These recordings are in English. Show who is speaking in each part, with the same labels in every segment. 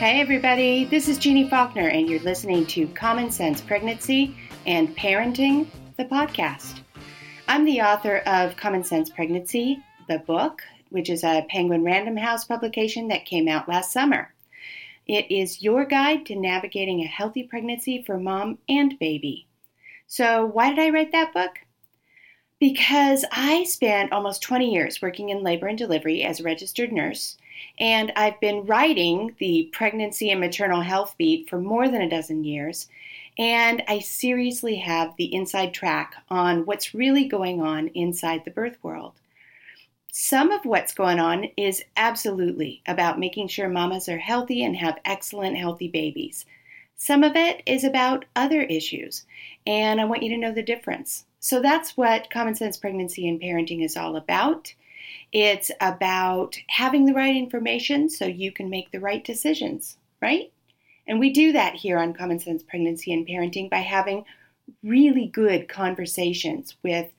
Speaker 1: Hey, everybody, this is Jeanne Faulkner, and you're listening to Common Sense Pregnancy and Parenting, the podcast. I'm the author of Common Sense Pregnancy, the book, which is a Penguin Random House publication that came out last summer. It is your guide to navigating a healthy pregnancy for mom and baby. So, why did I write that book? Because I spent almost 20 years working in labor and delivery as a registered nurse and I've been writing the pregnancy and maternal health beat for more than a dozen years. And I seriously have the inside track on what's really going on inside the birth world. Some of what's going on is absolutely about making sure mamas are healthy and have excellent, healthy babies. Some of it is about other issues, and I want you to know the difference. So that's what Common Sense Pregnancy and Parenting is all about. It's about having the right information so you can make the right decisions, right? And we do that here on Common Sense Pregnancy and Parenting by having really good conversations with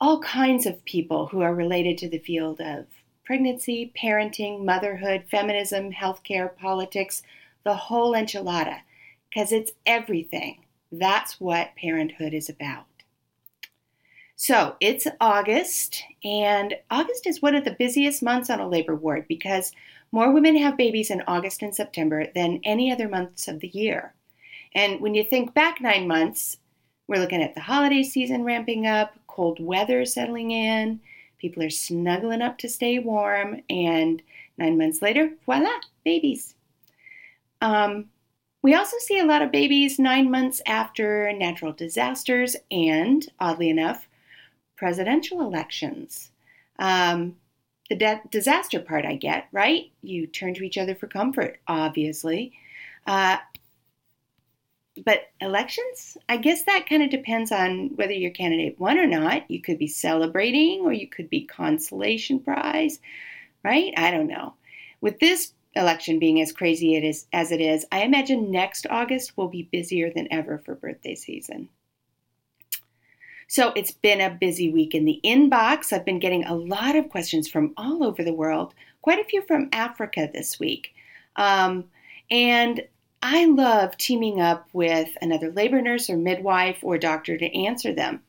Speaker 1: all kinds of people who are related to the field of pregnancy, parenting, motherhood, feminism, healthcare, politics, the whole enchilada, because it's everything. That's what parenthood is about. So it's August, and August is one of the busiest months on a labor ward because more women have babies in August and September than any other months of the year. And when you think back nine months, we're looking at the holiday season ramping up, cold weather settling in, people are snuggling up to stay warm, and nine months later, voila, babies. Um, we also see a lot of babies nine months after natural disasters and, oddly enough, presidential elections. Um, the de- disaster part I get, right? You turn to each other for comfort, obviously. Uh, but elections, I guess that kind of depends on whether your candidate won or not. You could be celebrating or you could be consolation prize, right? I don't know. With this election being as crazy it is as it is, I imagine next August will be busier than ever for birthday season. So it's been a busy week in the inbox. I've been getting a lot of questions from all over the world, quite a few from Africa this week. Um, and I love teaming up with another labor nurse or midwife or doctor to answer them.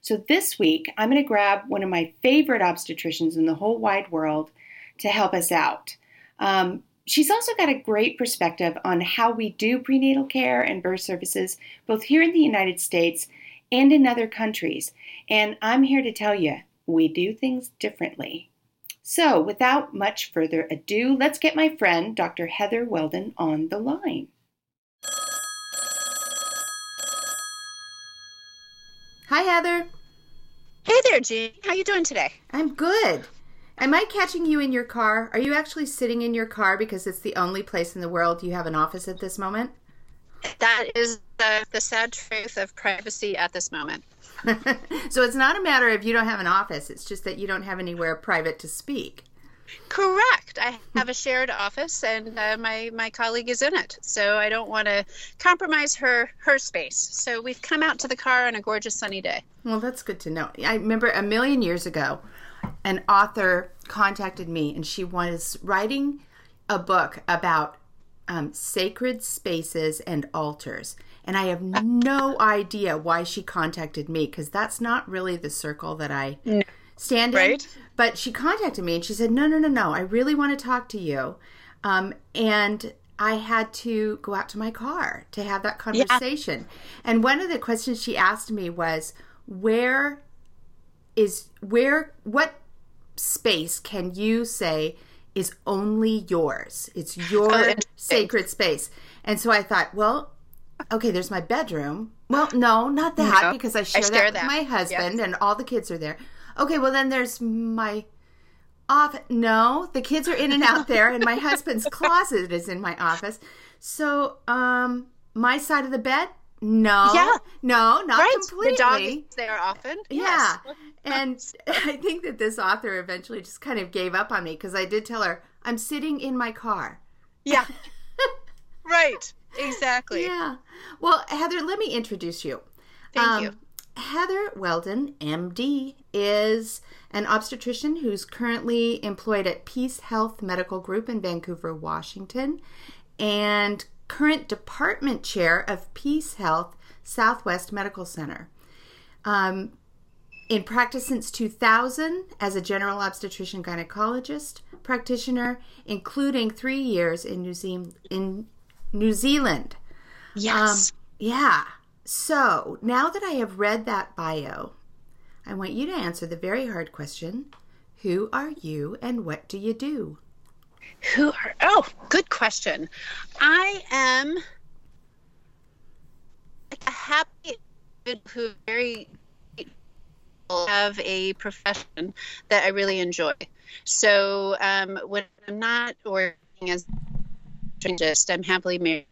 Speaker 1: So this week, I'm going to grab one of my favorite obstetricians in the whole wide world to help us out. Um, she's also got a great perspective on how we do prenatal care and birth services, both here in the United States and in other countries. And I'm here to tell you, we do things differently. So, without much further ado, let's get my friend, Dr. Heather Weldon, on the line. Hi, Heather.
Speaker 2: Hey there, Jean. How you doing today?
Speaker 1: I'm good. Am I catching you in your car? Are you actually sitting in your car because it's the only place in the world you have an office at this moment?
Speaker 2: That is the, the sad truth of privacy at this moment.
Speaker 1: so it's not a matter of you don't have an office, it's just that you don't have anywhere private to speak.
Speaker 2: Correct. I have a shared office, and uh, my my colleague is in it, so I don't want to compromise her her space. So we've come out to the car on a gorgeous sunny day.
Speaker 1: Well, that's good to know. I remember a million years ago, an author contacted me, and she was writing a book about um, sacred spaces and altars. And I have no idea why she contacted me because that's not really the circle that I stand in. right? But she contacted me and she said, No, no, no, no. I really want to talk to you. Um, and I had to go out to my car to have that conversation. Yeah. And one of the questions she asked me was, Where is, where, what space can you say is only yours. It's your oh, sacred space. And so I thought, well, okay, there's my bedroom. Well, no, not that no, because I share, I share that, that, with my husband yes. and all the kids are there. Okay, well then there's my off no, the kids are in and out there and my husband's closet is in my office. So, um my side of the bed? No. Yeah. No, not right. completely.
Speaker 2: The dog is there often.
Speaker 1: Yeah. Yes. And I think that this author eventually just kind of gave up on me because I did tell her, I'm sitting in my car.
Speaker 2: Yeah. right. Exactly.
Speaker 1: Yeah. Well, Heather, let me introduce you.
Speaker 2: Thank um, you.
Speaker 1: Heather Weldon, MD, is an obstetrician who's currently employed at PeaceHealth Medical Group in Vancouver, Washington.
Speaker 3: and current department chair of PeaceHealth Southwest Medical Center. Um, in practice since 2000 as a general obstetrician gynecologist practitioner, including three years in New, Ze- in New Zealand.
Speaker 2: Yes.
Speaker 3: Um, yeah. So now that I have read that bio, I want you to answer the very hard question Who are you and what do you do?
Speaker 2: Who are, oh, good question. I am a happy who very have a profession that I really enjoy. So um, when I'm not working as a just I'm happily married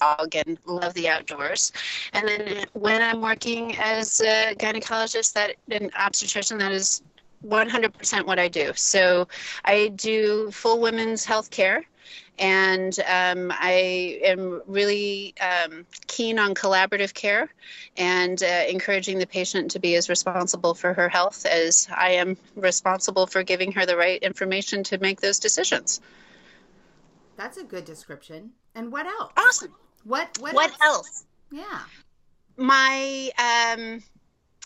Speaker 2: dog and love the outdoors. And then when I'm working as a gynecologist, that an obstetrician, that is 100% what I do. So I do full women's health care and um, I am really um, keen on collaborative care and uh, encouraging the patient to be as responsible for her health as I am responsible for giving her the right information to make those decisions.
Speaker 3: That's a good description. And what else?
Speaker 2: Awesome.
Speaker 3: What what,
Speaker 2: what else?
Speaker 3: else? Yeah.
Speaker 2: My um,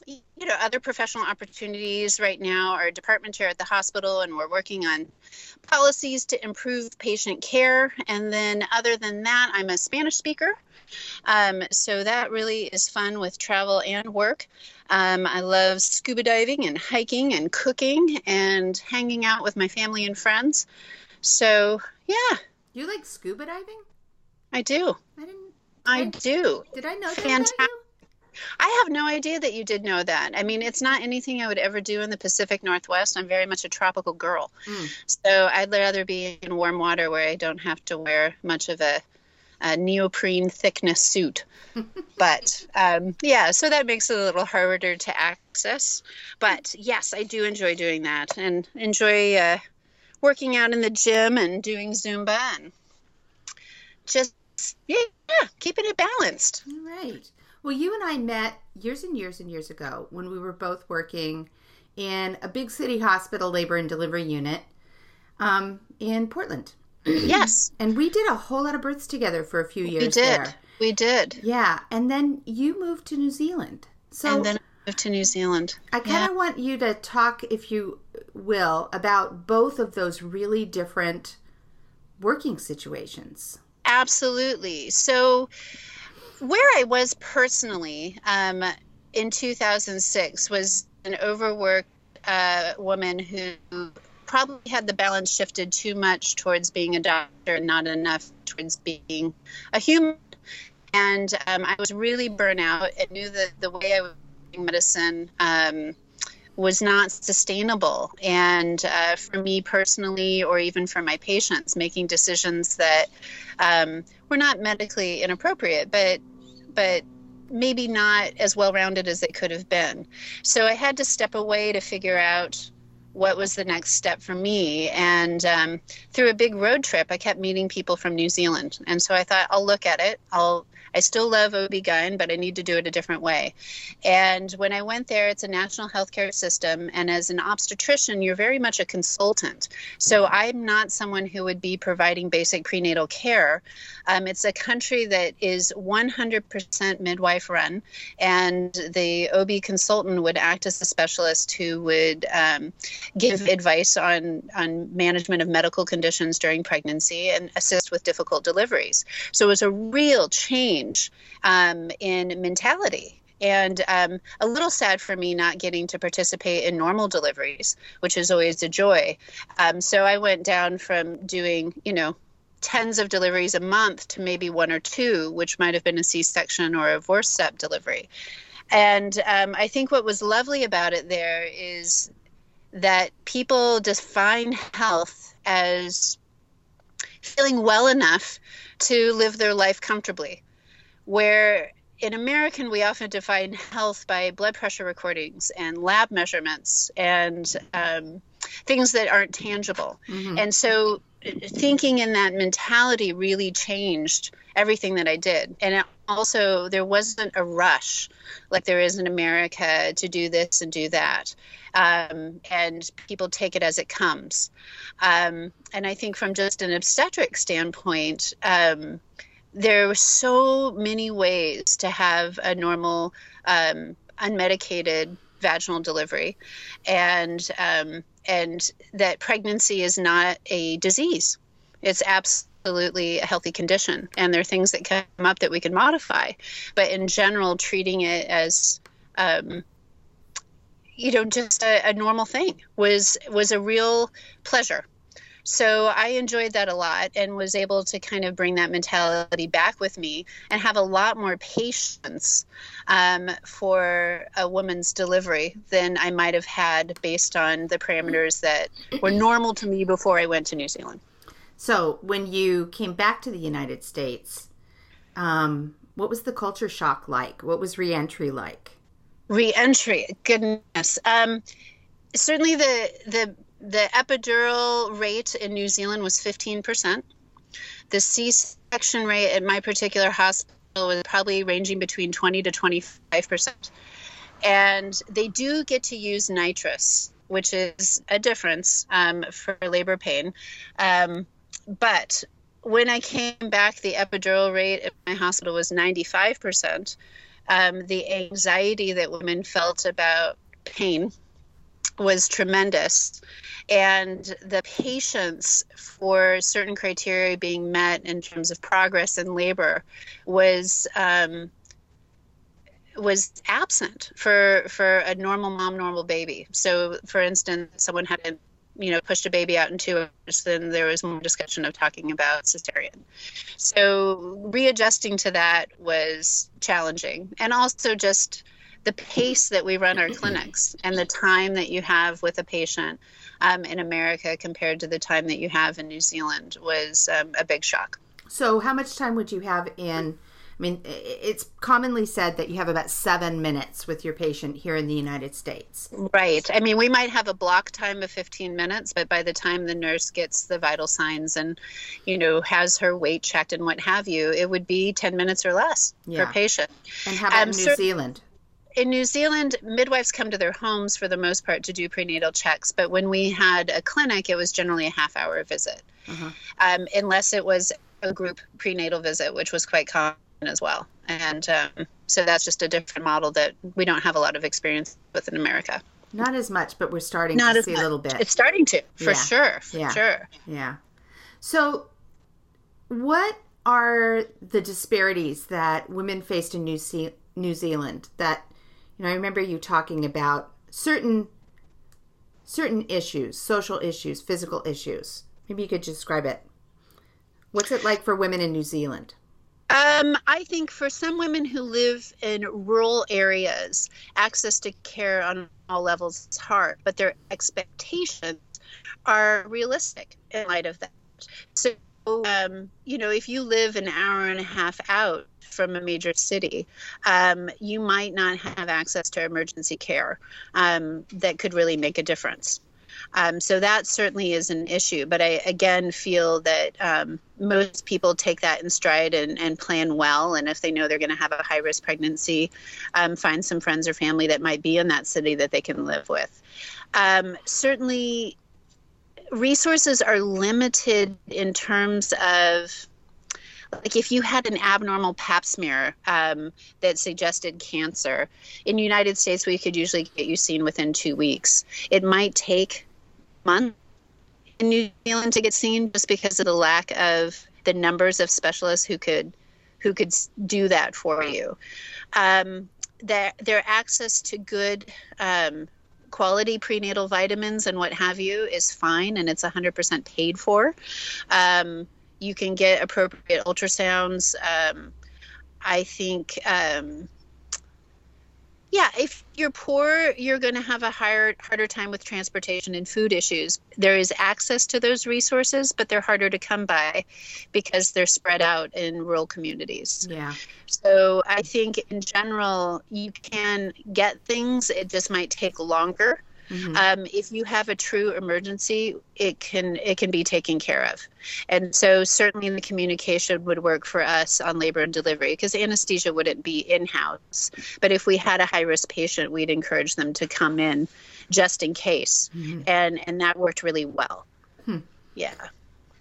Speaker 2: you know, other professional opportunities right now are department chair at the hospital, and we're working on policies to improve patient care. And then, other than that, I'm a Spanish speaker. Um, so that really is fun with travel and work. Um, I love scuba diving and hiking and cooking and hanging out with my family and friends. So, yeah.
Speaker 3: You like scuba diving?
Speaker 2: I do.
Speaker 3: I didn't.
Speaker 2: I, I do.
Speaker 3: Did I know
Speaker 2: Fantastic. I have no idea that you did know that. I mean, it's not anything I would ever do in the Pacific Northwest. I'm very much a tropical girl. Mm. So I'd rather be in warm water where I don't have to wear much of a, a neoprene thickness suit. but um, yeah, so that makes it a little harder to access. But yes, I do enjoy doing that and enjoy uh, working out in the gym and doing Zumba and just, yeah, keeping it balanced.
Speaker 3: All right. Well, you and I met years and years and years ago when we were both working in a big city hospital labor and delivery unit um, in Portland.
Speaker 2: yes.
Speaker 3: And we did a whole lot of births together for a few years.
Speaker 2: We did.
Speaker 3: There.
Speaker 2: We did.
Speaker 3: Yeah. And then you moved to New Zealand. So
Speaker 2: and then I moved to New Zealand.
Speaker 3: I kind of yeah. want you to talk, if you will, about both of those really different working situations.
Speaker 2: Absolutely. So where I was personally um, in 2006 was an overworked uh, woman who probably had the balance shifted too much towards being a doctor and not enough towards being a human. And um, I was really burnt out and knew that the way I was doing medicine um, was not sustainable. And uh, for me personally, or even for my patients, making decisions that um, were not medically inappropriate, but but maybe not as well rounded as they could have been. So I had to step away to figure out what was the next step for me. And um, through a big road trip, I kept meeting people from New Zealand. And so I thought, I'll look at it. I'll I still love OB-GYN, but I need to do it a different way. And when I went there, it's a national healthcare system. And as an obstetrician, you're very much a consultant. So I'm not someone who would be providing basic prenatal care. Um, it's a country that is 100% midwife run, and the OB consultant would act as a specialist who would um, give advice on, on management of medical conditions during pregnancy and assist with difficult deliveries. So it was a real change change um, in mentality and um, a little sad for me not getting to participate in normal deliveries, which is always a joy. Um, so I went down from doing, you know, tens of deliveries a month to maybe one or two, which might have been a C section or a forceps delivery. And um, I think what was lovely about it there is that people define health as feeling well enough to live their life comfortably where in American, we often define health by blood pressure recordings and lab measurements and um, things that aren't tangible. Mm-hmm. And so, thinking in that mentality really changed everything that I did. And it also, there wasn't a rush like there is in America to do this and do that. Um, and people take it as it comes. Um, and I think from just an obstetric standpoint, um, there were so many ways to have a normal, um, unmedicated vaginal delivery, and um, and that pregnancy is not a disease. It's absolutely a healthy condition, and there are things that come up that we can modify. But in general, treating it as um, you know just a, a normal thing was was a real pleasure so I enjoyed that a lot and was able to kind of bring that mentality back with me and have a lot more patience um, for a woman's delivery than I might have had based on the parameters that were normal to me before I went to New Zealand.
Speaker 1: So when you came back to the United States, um, what was the culture shock like? What was reentry like?
Speaker 2: Reentry, goodness. Um, certainly the the the epidural rate in New Zealand was 15%. The C section rate at my particular hospital was probably ranging between 20 to 25%. And they do get to use nitrous, which is a difference um, for labor pain. Um, but when I came back, the epidural rate at my hospital was 95%. Um, the anxiety that women felt about pain was tremendous. And the patience for certain criteria being met in terms of progress and labor was um, was absent for for a normal mom, normal baby. So, for instance, someone had a you know pushed a baby out in two hours, then there was more discussion of talking about cesarean. So, readjusting to that was challenging, and also just the pace that we run our clinics and the time that you have with a patient um, in America compared to the time that you have in New Zealand was um, a big shock.
Speaker 1: So, how much time would you have in? I mean, it's commonly said that you have about seven minutes with your patient here in the United States.
Speaker 2: Right. I mean, we might have a block time of 15 minutes, but by the time the nurse gets the vital signs and, you know, has her weight checked and what have you, it would be 10 minutes or less yeah. per patient.
Speaker 1: And how about um, New Zealand?
Speaker 2: In New Zealand, midwives come to their homes for the most part to do prenatal checks. But when we had a clinic, it was generally a half hour visit, uh-huh. um, unless it was a group prenatal visit, which was quite common as well. And um, so that's just a different model that we don't have a lot of experience with in America.
Speaker 1: Not as much, but we're starting Not to see much. a little bit.
Speaker 2: It's starting to, for yeah. sure. For
Speaker 1: yeah.
Speaker 2: sure.
Speaker 1: Yeah. So, what are the disparities that women faced in New, Ze- New Zealand that you know, I remember you talking about certain certain issues, social issues, physical issues. Maybe you could describe it. What's it like for women in New Zealand?
Speaker 2: Um, I think for some women who live in rural areas, access to care on all levels is hard, but their expectations are realistic in light of that. So, um, you know, if you live an hour and a half out, from a major city, um, you might not have access to emergency care um, that could really make a difference. Um, so that certainly is an issue. But I again feel that um, most people take that in stride and, and, plan well. And if they know they're going to have a high risk pregnancy, um, find some friends or family that might be in that city that they can live with. Certainly, resources are limited in terms of like if you had an abnormal pap smear um, that suggested cancer in the united states we could usually get you seen within two weeks. It might take months in new zealand to get seen just because of the lack of the numbers of specialists who could who could do that for you. Um, their, their access to good um, quality prenatal vitamins and what have you is fine and it's 100% paid for um, you can get appropriate ultrasounds. Um, I think, um, yeah, if you're poor, you're going to have a higher, harder time with transportation and food issues. There is access to those resources, but they're harder to come by because they're spread out in rural communities.
Speaker 1: Yeah.
Speaker 2: So I think in general, you can get things. It just might take longer mm-hmm. um, if you have a true emergency, it can it can be taken care of. And so certainly the communication would work for us on labor and delivery because anesthesia wouldn't be in house. But if we had a high risk patient, we'd encourage them to come in just in case, mm-hmm. and and that worked really well. Hmm. Yeah.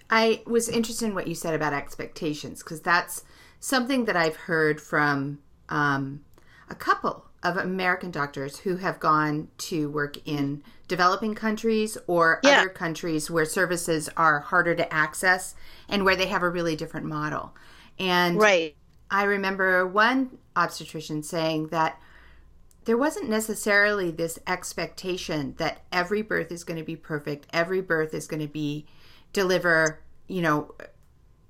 Speaker 3: I was interested in what you said about expectations because that's something that I've heard from um, a couple of American doctors who have gone to work in developing countries or yeah. other countries where services are harder to access and where they have a really different model. And
Speaker 2: right.
Speaker 3: I remember one obstetrician saying that there wasn't necessarily this expectation that every birth is going to be perfect, every birth is going to be deliver, you know,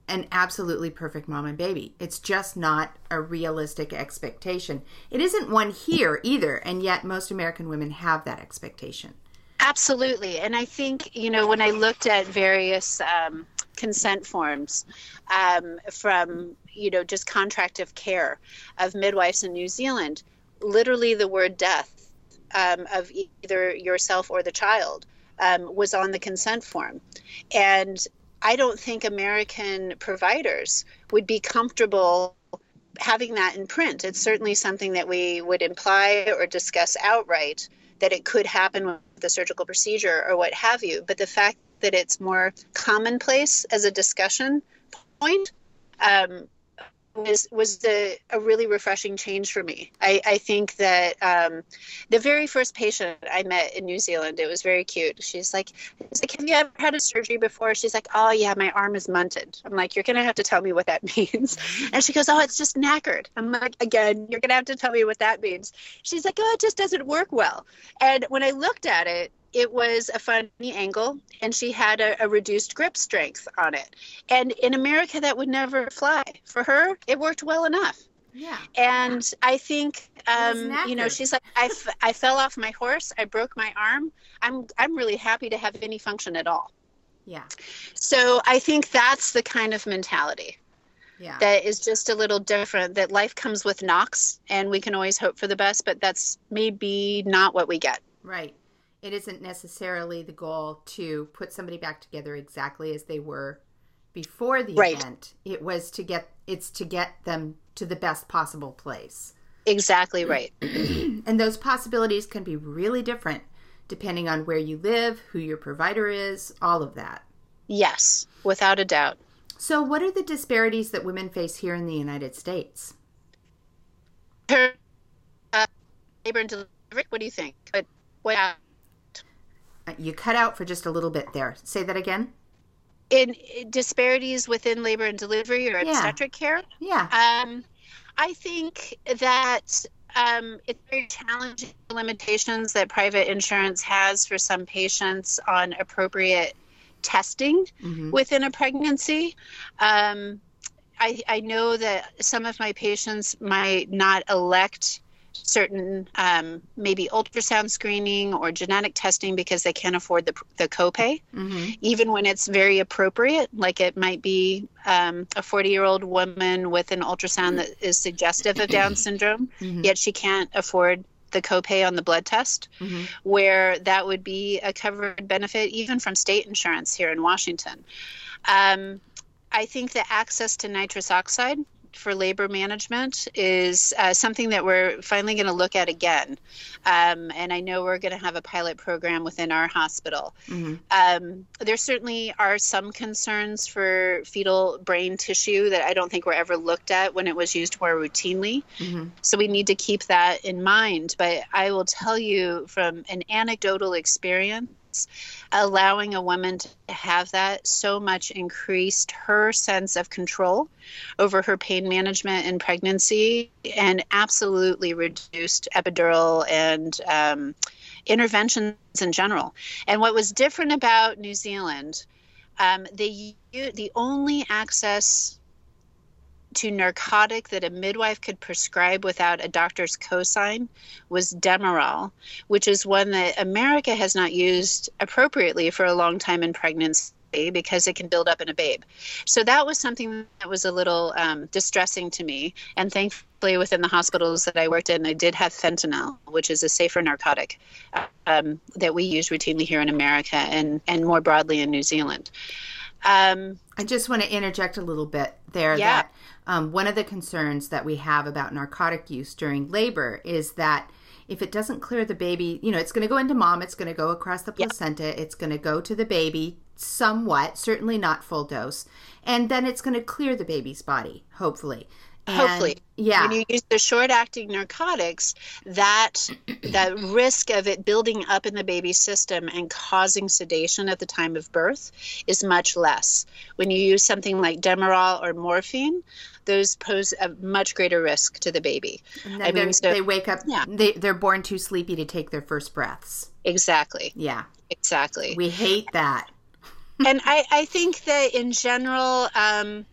Speaker 3: an absolutely perfect mom and baby. It's just not a realistic expectation. It isn't one here either, and yet most American women have that expectation.
Speaker 2: Absolutely. And I think, you know, when I looked at various um, consent forms um, from, you know, just contract of care of midwives in New Zealand, literally the word death um, of either yourself or the child um, was on the consent form. And I don't think American providers would be comfortable having that in print. It's certainly something that we would imply or discuss outright that it could happen with the surgical procedure or what have you. But the fact that it's more commonplace as a discussion point um, was was the a really refreshing change for me. I, I think that um, the very first patient I met in New Zealand, it was very cute. She's like, like, have you ever had a surgery before? She's like, oh yeah, my arm is munted. I'm like, you're gonna have to tell me what that means. And she goes, oh, it's just knackered. I'm like, again, you're gonna have to tell me what that means. She's like, oh, it just doesn't work well. And when I looked at it, it was a funny angle and she had a, a, reduced grip strength on it. And in america that would never fly. For her it worked well enough.
Speaker 3: Yeah.
Speaker 2: And i think um, you know she's like I, f- I fell off my horse. I broke my arm. I'm i'm really happy to have any function at all.
Speaker 3: Yeah.
Speaker 2: So i think that's the kind of mentality
Speaker 3: yeah.
Speaker 2: that is just a little different that life comes with knocks and we can always hope for the best but that's maybe not what we get.
Speaker 3: Right it isn't necessarily the goal to put somebody back together exactly as they were before the right. event. It was to get it's to get them to the best possible place.
Speaker 2: Exactly right.
Speaker 3: and those possibilities can be really different depending on where you live, who your provider is, all of that.
Speaker 2: Yes, without a doubt.
Speaker 3: So, what are the disparities that women face here in the United States?
Speaker 2: uh, labor and delivery. What do you think? What, what
Speaker 3: you cut out for just a little bit there. Say that again.
Speaker 2: In, in disparities within labor and delivery or yeah. obstetric care.
Speaker 3: Yeah.
Speaker 2: Um, I think that um, it's very challenging limitations that private insurance has for some patients on appropriate testing mm-hmm. within a pregnancy. Um, I, I know that some of my patients might not elect certain um, maybe ultrasound screening or genetic testing because they can't afford the, the copay, mm-hmm. even when it's very appropriate. Like it might be um, a 40 year old woman with an ultrasound that is suggestive of Down syndrome, mm-hmm. yet she can't afford the copay on the blood test, mm-hmm. where that would be a covered benefit even from state insurance here in Washington. Um, I think the access to nitrous oxide for labor management is uh, something that we're finally going to look at again. Um, and I know we're going to have a pilot program within our hospital. Mm-hmm. Um, there certainly are some concerns for fetal brain tissue that I don't think were ever looked at when it was used more routinely. Mm-hmm. So we need to keep that in mind. But I will tell you from an anecdotal experience allowing a woman to have that so much increased her sense of control over her pain management in pregnancy and absolutely reduced epidural and um, interventions in general. And what was different about New Zealand, um, the the only access to narcotic that a midwife could prescribe without a doctor's cosign was Demerol, which is one that America has not used appropriately for a long time in pregnancy because it can build up in a babe. So that was something that was a little um, distressing to me. And thankfully, within the hospitals that I worked in, I did have fentanyl, which is a safer narcotic um, that we use routinely here in America and, and more broadly in New Zealand.
Speaker 3: Um, I just want to interject a little bit there
Speaker 2: yeah.
Speaker 3: that um, one of the concerns that we have about narcotic use during labor is that if it doesn't clear the baby, you know, it's going to go into mom, it's going to go across the placenta, yep. it's going to go to the baby somewhat, certainly not full dose, and then it's going to clear the baby's body, hopefully.
Speaker 2: And, hopefully
Speaker 3: yeah
Speaker 2: when you use the short acting narcotics that that risk of it building up in the baby's system and causing sedation at the time of birth is much less when you use something like demerol or morphine those pose a much greater risk to the baby.
Speaker 3: I mean so, they wake up yeah. they, they're born too sleepy to take their first breaths.
Speaker 2: Exactly.
Speaker 3: Yeah.
Speaker 2: Exactly.
Speaker 3: We hate that.
Speaker 2: And I, I think that in general um,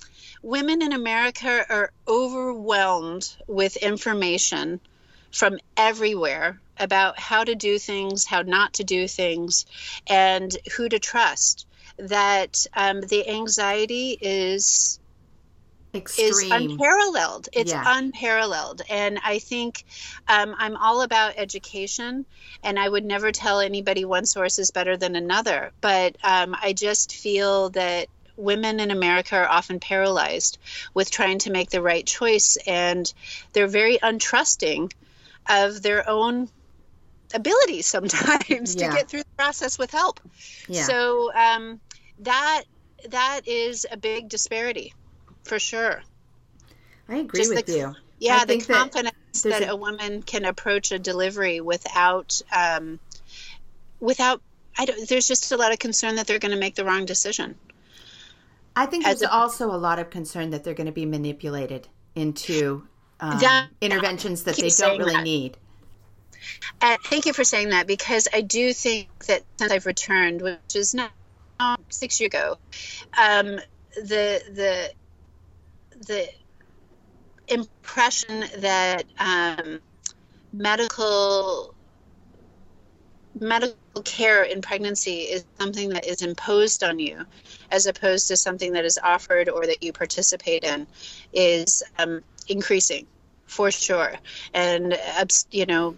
Speaker 2: women in America are overwhelmed with information from everywhere about how to do things, how not to do things, and who to trust. That um, the anxiety is
Speaker 3: Extreme.
Speaker 2: is unparalleled. It's yeah. unparalleled, and I think um, I'm all about education. And I would never tell anybody one source is better than another, but um, I just feel that women in America are often paralyzed with trying to make the right choice, and they're very untrusting of their own abilities sometimes yeah. to get through the process with help. Yeah. So um, that that is a big disparity, for sure.
Speaker 3: I agree
Speaker 2: Just
Speaker 3: with
Speaker 2: the,
Speaker 3: you.
Speaker 2: Yeah, the confidence that, that a, a, woman can approach a delivery without um, without I don't, there's just a lot of concern that they're going to make the wrong decision.
Speaker 3: I think there's a, also a lot of concern that they're going to be manipulated into um, that, interventions that they don't really that. need.
Speaker 2: Uh, thank you for saying that because I do think that since I've returned, which is now six years ago, um, the the the impression that um, medical medical care in pregnancy is something that is imposed on you as opposed to something that is offered or that you participate in is um, increasing for sure. And you know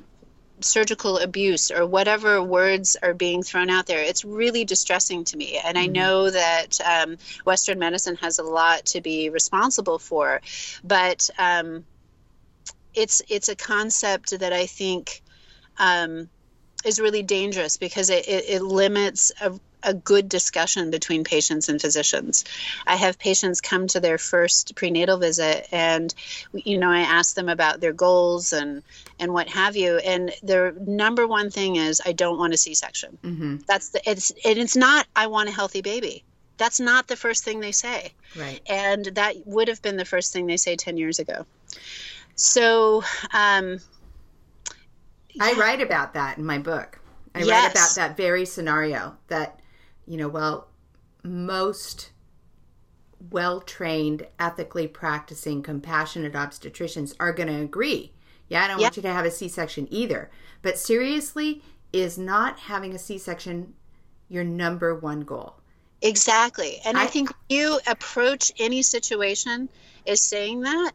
Speaker 2: surgical abuse or whatever words are being thrown out there it's really distressing to me and i mm-hmm. know that um, western medicine has a lot to be responsible for but um, it's it's a concept that i think um, is really dangerous because it, it, it limits a, a good discussion between patients and physicians. I have patients come to their first prenatal visit and you know I ask them about their goals and and what have you and their number one thing is I don't want a C-section. Mm-hmm. That's the it's and it's not I want a healthy baby. That's not the first thing they say.
Speaker 3: Right.
Speaker 2: And that would have been the first thing they say 10 years ago. So um
Speaker 3: I write about that in my book. I
Speaker 2: yes.
Speaker 3: write about that very scenario that, you know, well, most well trained, ethically practicing, compassionate obstetricians are going to agree. Yeah, I don't want you to have a C section either. But seriously, is not having a C section your number one goal?
Speaker 2: Exactly. And I, I think you approach any situation as saying that,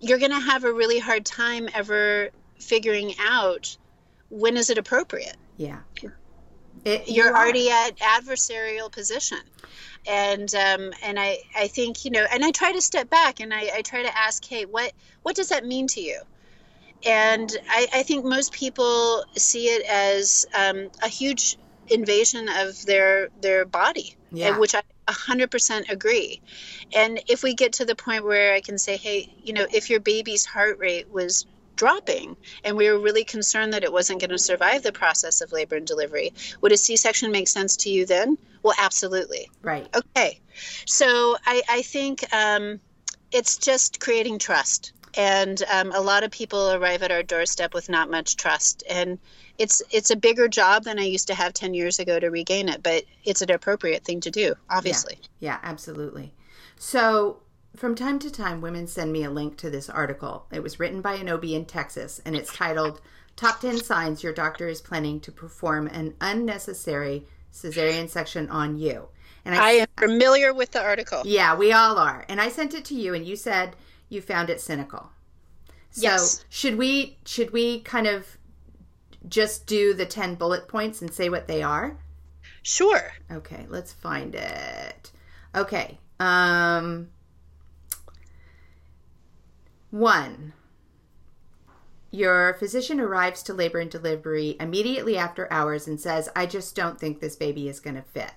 Speaker 2: you're going to have a really hard time ever figuring out when is it appropriate.
Speaker 3: Yeah.
Speaker 2: It, you're you already at adversarial position. And um, and I, I think you know and I try to step back and I, I try to ask hey what what does that mean to you? And I, I think most people see it as um, a huge invasion of their their body
Speaker 3: yeah.
Speaker 2: which I 100% agree. And if we get to the point where I can say hey you know if your baby's heart rate was dropping and we were really concerned that it wasn't going to survive the process of labor and delivery. Would a c-section make sense to you then? Well absolutely.
Speaker 3: Right.
Speaker 2: Okay. So i, I think um, it's just creating trust and um, a lot of people arrive at our doorstep with not much trust and it's it's a bigger job than i used to have 10 years ago to regain it but it's an appropriate thing to do obviously.
Speaker 3: Yeah, yeah absolutely. So from time to time, women send me a link to this article. It was written by an OB in Texas, and it's titled Top 10 Signs Your Doctor is Planning to Perform an Unnecessary Cesarean Section on You. And
Speaker 2: I, I am familiar with the article.
Speaker 3: Yeah, we all are. And I sent it to you, and you said you found it cynical. So
Speaker 2: yes.
Speaker 3: should we should we kind of just do the 10 bullet points and say what they are?
Speaker 2: Sure.
Speaker 3: Okay, let's find it. Okay. Um 1. Your physician arrives to labor and delivery immediately after hours and says, "I just don't think this baby is going to fit."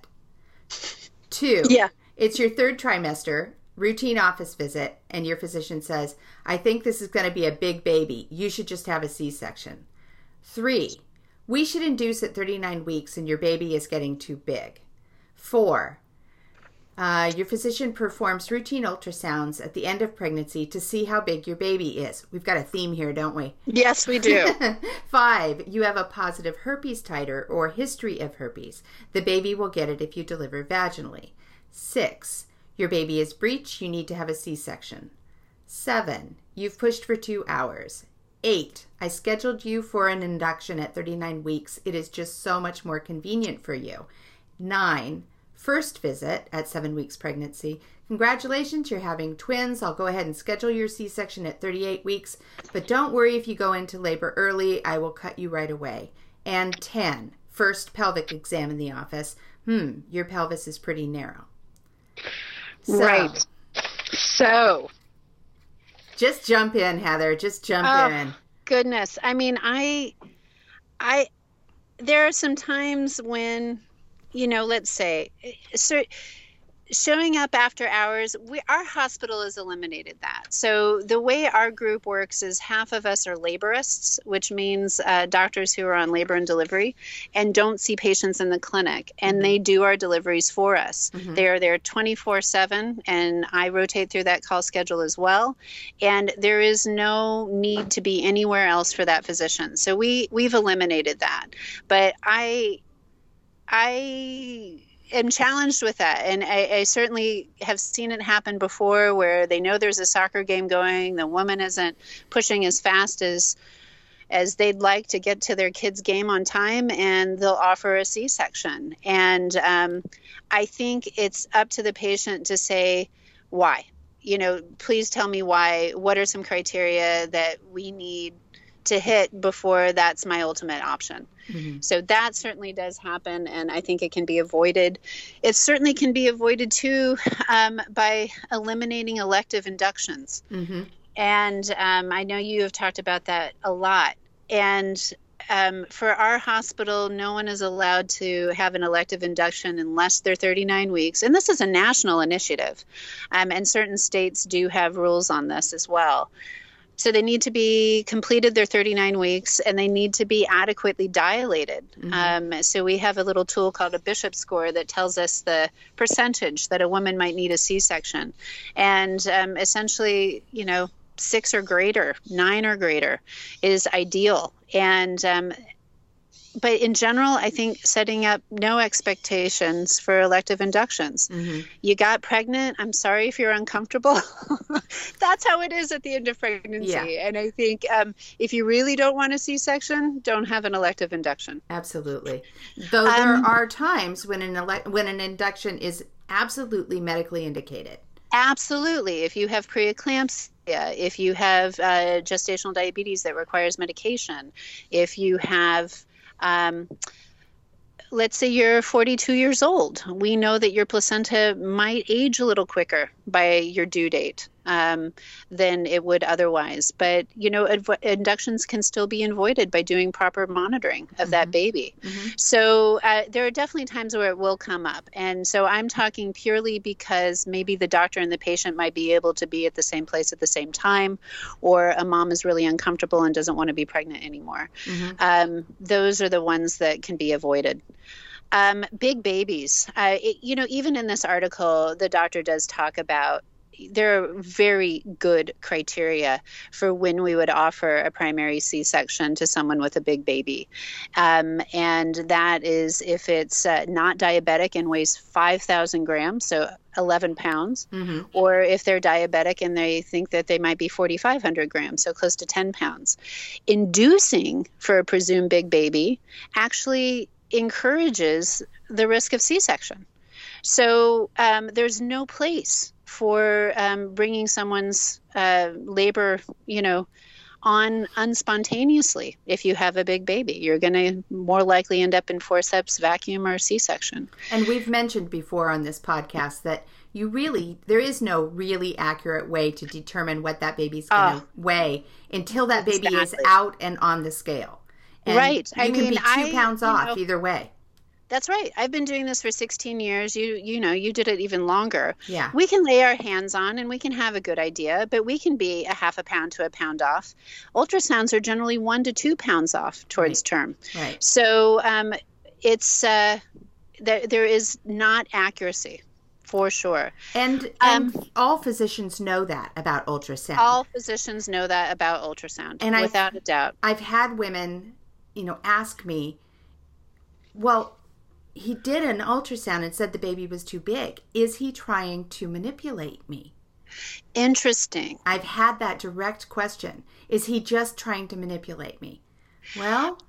Speaker 3: 2.
Speaker 2: Yeah.
Speaker 3: It's your third trimester routine office visit and your physician says, I think this is going to be a big baby. You should just have a C section. Three, we should induce at 39 weeks and your baby is getting too big. Four, uh, your physician performs routine ultrasounds at the end of pregnancy to see how big your baby is. We've got a theme here, don't we?
Speaker 2: Yes, we do.
Speaker 3: Five, you have a positive herpes titer or history of herpes. The baby will get it if you deliver vaginally. Six, your baby is breech, you need to have a C section. Seven, you've pushed for two hours. Eight, I scheduled you for an induction at 39 weeks. It is just so much more convenient for you. Nine, first visit at seven weeks pregnancy. Congratulations, you're having twins. I'll go ahead and schedule your C section at 38 weeks, but don't worry if you go into labor early, I will cut you right away. And 10, first pelvic exam in the office. Hmm, your pelvis is pretty narrow.
Speaker 2: So, right. So,
Speaker 3: just jump in, Heather. Just jump
Speaker 2: oh,
Speaker 3: in.
Speaker 2: Goodness. I mean, I, I, there are some times when, you know, let's say, so showing up after hours we our hospital has eliminated that. So the way our group works is half of us are laborists which means uh, doctors who are on labor and delivery and don't see patients in the clinic and mm-hmm. they do our deliveries for us. Mm-hmm. they are there 24 7 and i rotate through that call schedule as well. And there is no need to be anywhere else for that physician. So we we've eliminated that. But i i am challenged with that. And I, I, certainly have seen it happen before where they know there's a soccer game going, the woman isn't pushing as fast as as they'd like to get to their kid's game on time and they'll offer a c-section and um, i think it's up to the patient to say why you know please tell me why what are some criteria that we need to hit before that's my ultimate option. Mm-hmm. So that certainly does happen, and I think it can be avoided. It certainly can be avoided too um, by eliminating elective inductions. Mm-hmm. And um, I know you have talked about that a lot. And um, for our hospital, no one is allowed to have an elective induction unless they're 39 weeks. And this is a national initiative. Um, and certain states do have rules on this as well. So they need to be completed their 39 weeks and they need to be adequately dilated. Mm-hmm. Um, so we have a little tool called a Bishop score that tells us the percentage that a woman might need a C section. And um, essentially, you know, six or greater, nine or greater is ideal. And um, but in general, I think setting up no expectations for elective inductions. Mm-hmm. You got pregnant. I'm sorry if you're uncomfortable. That's how it is at the end of pregnancy. Yeah. And I think um, if you really don't want a C section, don't have an elective induction.
Speaker 3: Absolutely. Though there um, are times when an ele- when an induction is absolutely medically indicated.
Speaker 2: Absolutely. If you have preeclampsia, if you have uh, gestational diabetes that requires medication, if you have um, let's say you're 42 years old. We know that your placenta might age a little quicker by your due date um, than it would otherwise. But you know, inductions can still be avoided by doing proper monitoring of mm-hmm. that baby. Mm-hmm. So uh, there are definitely times where it will come up, and so I'm talking purely because maybe the doctor and the patient might be able to be at the same place at the same time, or a mom is really uncomfortable and doesn't want to be pregnant anymore. Mm-hmm. Um, those are the ones that can be avoided. Um, big babies. Uh, it, you know, even in this article, the doctor does talk about there are very good criteria for when we would offer a primary C-section to someone with a big baby, um, and that is if it's uh, not diabetic and weighs 5,000 grams, so 11 pounds, mm-hmm. or if they're diabetic and they think that they might be 4,500 grams, so close to 10 pounds. Inducing for a presumed big baby actually encourages the risk of C-section. So um, there's no place for um, bringing someone's uh, labor, you know, on unspontaneously if you have a big baby. You're going to more likely end up in forceps, vacuum, or C section.
Speaker 3: And we've mentioned before on this podcast that you really, there is no really accurate way to determine what that baby's going to
Speaker 2: Oh.
Speaker 3: weigh until that baby is out and on the scale. And
Speaker 2: Right.
Speaker 3: You
Speaker 2: I
Speaker 3: can
Speaker 2: mean,
Speaker 3: be two
Speaker 2: I-
Speaker 3: pounds off
Speaker 2: know-
Speaker 3: either way.
Speaker 2: That's right. I've been doing this for 16 years. You you know, you did it even longer.
Speaker 3: Yeah.
Speaker 2: We can lay our hands on and we can have a good idea, but we can be a half a pound to a pound off. Ultrasounds are generally one to two pounds off towards term.
Speaker 3: Right.
Speaker 2: So um, it's uh, there, there is not accuracy for sure.
Speaker 3: And,
Speaker 2: Um,
Speaker 3: and all physicians know that about ultrasound.
Speaker 2: All physicians know that about ultrasound,
Speaker 3: And
Speaker 2: without a doubt.
Speaker 3: I've had women, you know, ask me, well, he did an ultrasound and said the baby was too big. Is he trying to manipulate me?
Speaker 2: Interesting.
Speaker 3: I've had that direct question. Is he just trying to manipulate me? Well,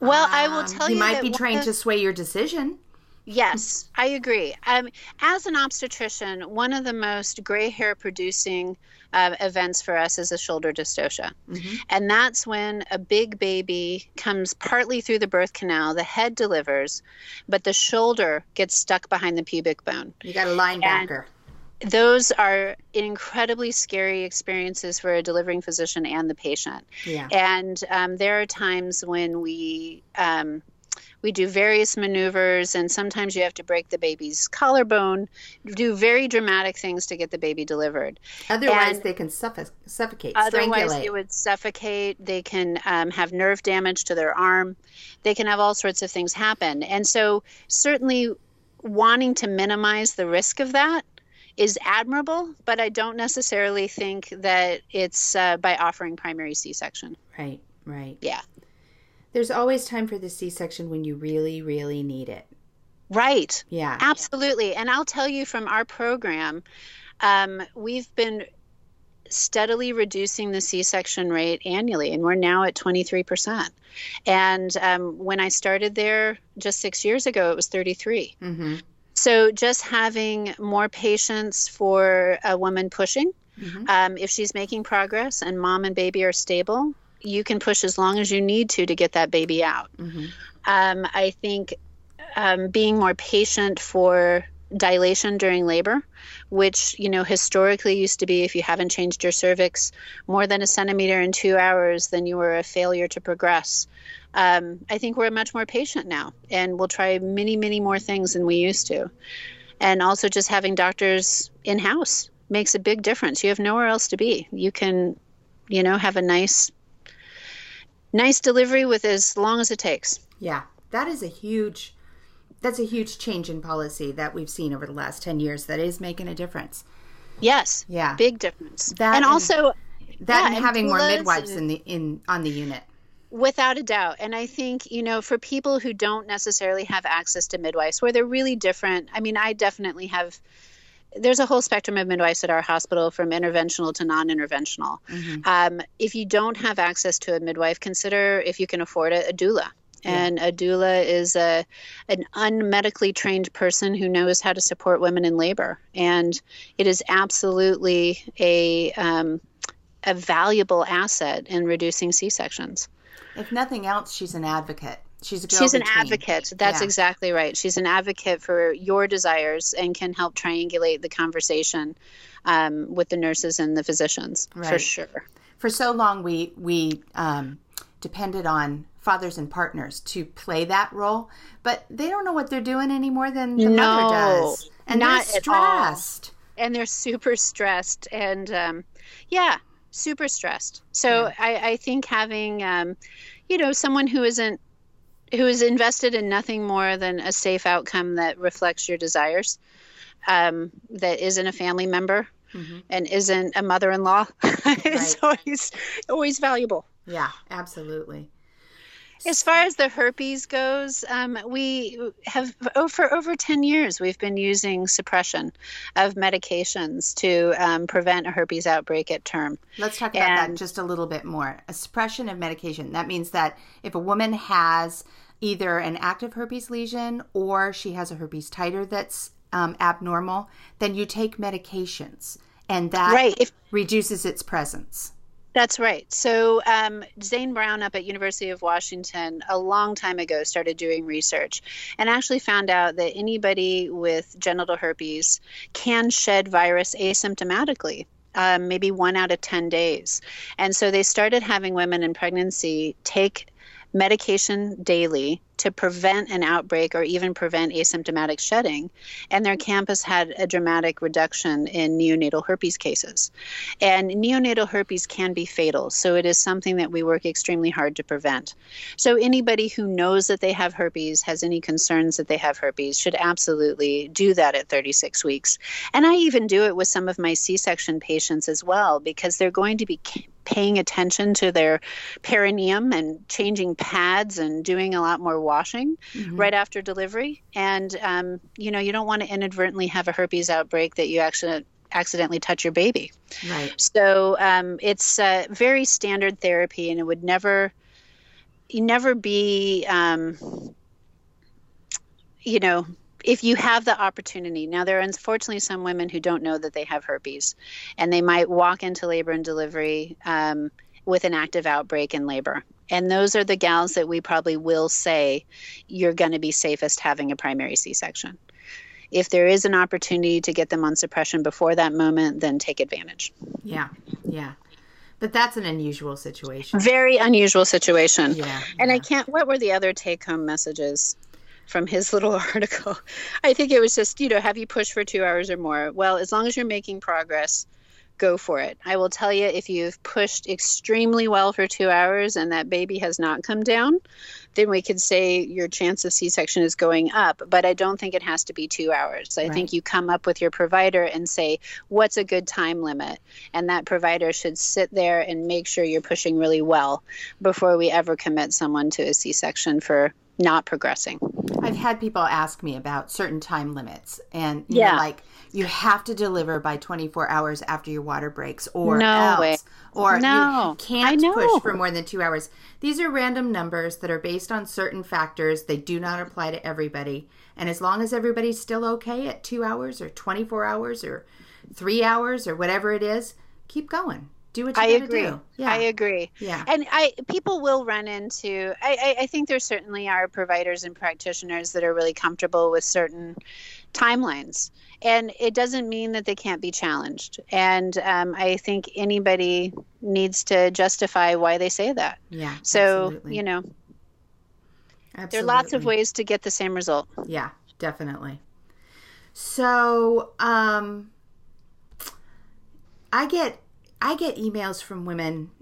Speaker 2: Well, I will
Speaker 3: um,
Speaker 2: tell
Speaker 3: he
Speaker 2: you
Speaker 3: He
Speaker 2: might
Speaker 3: be trying
Speaker 2: of-
Speaker 3: to sway your decision.
Speaker 2: Yes, I agree. Um, as an obstetrician, one of the most gray hair producing uh, events for us is a shoulder dystocia.
Speaker 3: Mhm.
Speaker 2: And that's when a big baby comes partly through the birth canal, the head delivers, but the shoulder gets stuck behind the pubic bone.
Speaker 3: You got a linebacker.
Speaker 2: Those are incredibly scary experiences for a delivering physician and the patient.
Speaker 3: Yeah.
Speaker 2: And um, there are times when we um, we do various maneuvers, and sometimes you have to break the baby's collarbone, do very dramatic things to get the baby delivered.
Speaker 3: Otherwise,
Speaker 2: and-
Speaker 3: they can suffo- suffocate,
Speaker 2: Otherwise,
Speaker 3: strangulate.
Speaker 2: it would suffocate. They can um, have nerve damage to their arm. They can have all sorts of things happen. And so, certainly, wanting to minimize the risk of that is admirable, but I don't necessarily think that it's uh, by offering primary C section.
Speaker 3: Right, right.
Speaker 2: Yeah.
Speaker 3: There's always time for the C section when you really, really need it.
Speaker 2: Right.
Speaker 3: Yeah.
Speaker 2: Absolutely. And I'll tell you from our program, um, we've been steadily reducing the C section rate annually, and we're now at 23%. And um, when I started there just six years ago, it was 33.
Speaker 3: Mm-hmm.
Speaker 2: So just having more patience for a woman pushing,
Speaker 3: Mhm.
Speaker 2: um, if she's making progress and mom and baby are stable, you can push as long as you need to to get that baby out.
Speaker 3: Mm-hmm.
Speaker 2: Um, I think um, being more patient for dilation during labor, which you know historically used to be if you haven't changed your cervix more than a centimeter in two hours, then you were a failure to progress. Um, I think we're much more patient now, and we'll try many, many more things than we used to. And also, just having doctors in house makes a big difference. You have nowhere else to be. You can, you know, have a nice, nice delivery with as long as it takes.
Speaker 3: Yeah, that is a huge that's a huge change in policy that we've seen over the last 10 years that is making a difference.
Speaker 2: Yes.
Speaker 3: Yeah.
Speaker 2: Big difference.
Speaker 3: That
Speaker 2: and
Speaker 3: and-
Speaker 2: also,
Speaker 3: That
Speaker 2: Yeah,
Speaker 3: and having more midwives
Speaker 2: and-
Speaker 3: in the in on the unit.
Speaker 2: without a doubt. And I think, you know, for people who don't necessarily have access to midwives, where they're really different, I mean, I definitely have. There's a whole spectrum of midwives at our hospital from interventional to non interventional.
Speaker 3: Mhm.
Speaker 2: Um, if you don't have access to a midwife, consider if you can afford it, a doula. And a doula is a an unmedically trained person who knows how to support women in labor, and it is absolutely a um, a valuable asset in reducing C sections.
Speaker 3: If nothing else, she's an advocate. She's a
Speaker 2: She's an advocate. That's
Speaker 3: Yeah.
Speaker 2: exactly right. She's an advocate for your desires and can help triangulate the conversation um, with the nurses and the physicians for sure.
Speaker 3: For so long, we we um, depended on fathers and partners to play that role, but they don't know what they're doing any more than the
Speaker 2: No,
Speaker 3: mother does, and
Speaker 2: not
Speaker 3: they're stressed.
Speaker 2: and they're super stressed and um, yeah super stressed so I, I think having um, you know someone who isn't who is invested in nothing more than a safe outcome that reflects your desires um, that isn't a family member
Speaker 3: Mhm.
Speaker 2: and isn't a mother-in-law is always always valuable
Speaker 3: Yeah, absolutely.
Speaker 2: as far as the herpes goes, um, we have oh, for over 10 years we've been using suppression of medications to um, prevent a herpes outbreak at term.
Speaker 3: Let's talk about that just a little bit more. A suppression of medication. That means that if a woman has either an active herpes lesion or she has a herpes titer that's um, abnormal, then you take medications, and that
Speaker 2: Right. If
Speaker 3: reduces its presence.
Speaker 2: That's right. So um, Zane Brown up at University of Washington a long time ago started doing research and actually found out that anybody with genital herpes can shed virus asymptomatically. Um, maybe one out of 10 days. And so they started having women in pregnancy take medication daily to prevent an outbreak or even prevent asymptomatic shedding. And their campus had a dramatic reduction in neonatal herpes cases. And neonatal herpes can be fatal, so it is something that we work extremely hard to prevent. So anybody who knows that they have herpes, has any concerns that they have herpes, should absolutely do that at 36 weeks. And I even do it with some of my C section patients as well, because they're going to be paying attention to their perineum and changing pads and doing a lot more washing mm-hmm. right after delivery. And, um, you know, you don't want to inadvertently have a herpes outbreak that you actually accidentally touch your baby.
Speaker 3: Right.
Speaker 2: So um, it's uh, very standard therapy, and it would never, you never be, um, you know, if you have the opportunity. Now, there are unfortunately some women who don't know that they have herpes, and they might walk into labor and delivery um, with an active outbreak in labor. And those are the gals that we probably will say you're going to be safest having a primary C section. If there is an opportunity to get them on suppression before that moment, then take advantage.
Speaker 3: Yeah, yeah. But that's an unusual situation.
Speaker 2: Very unusual situation.
Speaker 3: Yeah.
Speaker 2: And
Speaker 3: yeah.
Speaker 2: I can't, what were the other take home messages? from his little article. I think it was just, you know, have you pushed for two hours or more? Well, as long as you're making progress, go for it. I will tell you if you've pushed extremely well for two hours and that baby has not come down, then we could say your chance of C section is going up. But I don't think it has to be two hours. I
Speaker 3: Right.
Speaker 2: think you come up with your provider and say, what's a good time limit? And that provider should sit there and make sure you're pushing really well before we ever commit someone to a C section for not progressing.
Speaker 3: I've had people ask me about certain time limits, and you
Speaker 2: Yeah.
Speaker 3: know, like you have to deliver by 24 hours after your water breaks, or
Speaker 2: No
Speaker 3: else,
Speaker 2: way.
Speaker 3: or
Speaker 2: No.
Speaker 3: you can't push for more than two hours. These are random numbers that are based on certain factors. They do not apply to everybody, and as long as everybody's still okay at two hours, or 24 hours, or three hours, or whatever it is, keep going. Do what you
Speaker 2: I agree.
Speaker 3: do. Yeah,
Speaker 2: I agree.
Speaker 3: yeah.
Speaker 2: And I people will run into I, I, I think there certainly are providers and practitioners that are really comfortable with certain timelines. And it doesn't mean that they can't be challenged. And um, I think anybody needs to justify why they say that.
Speaker 3: yeah.
Speaker 2: So,
Speaker 3: absolutely.
Speaker 2: you know, there are lots of ways to get the same result.
Speaker 3: Yeah, definitely. So, um I get I get emails from women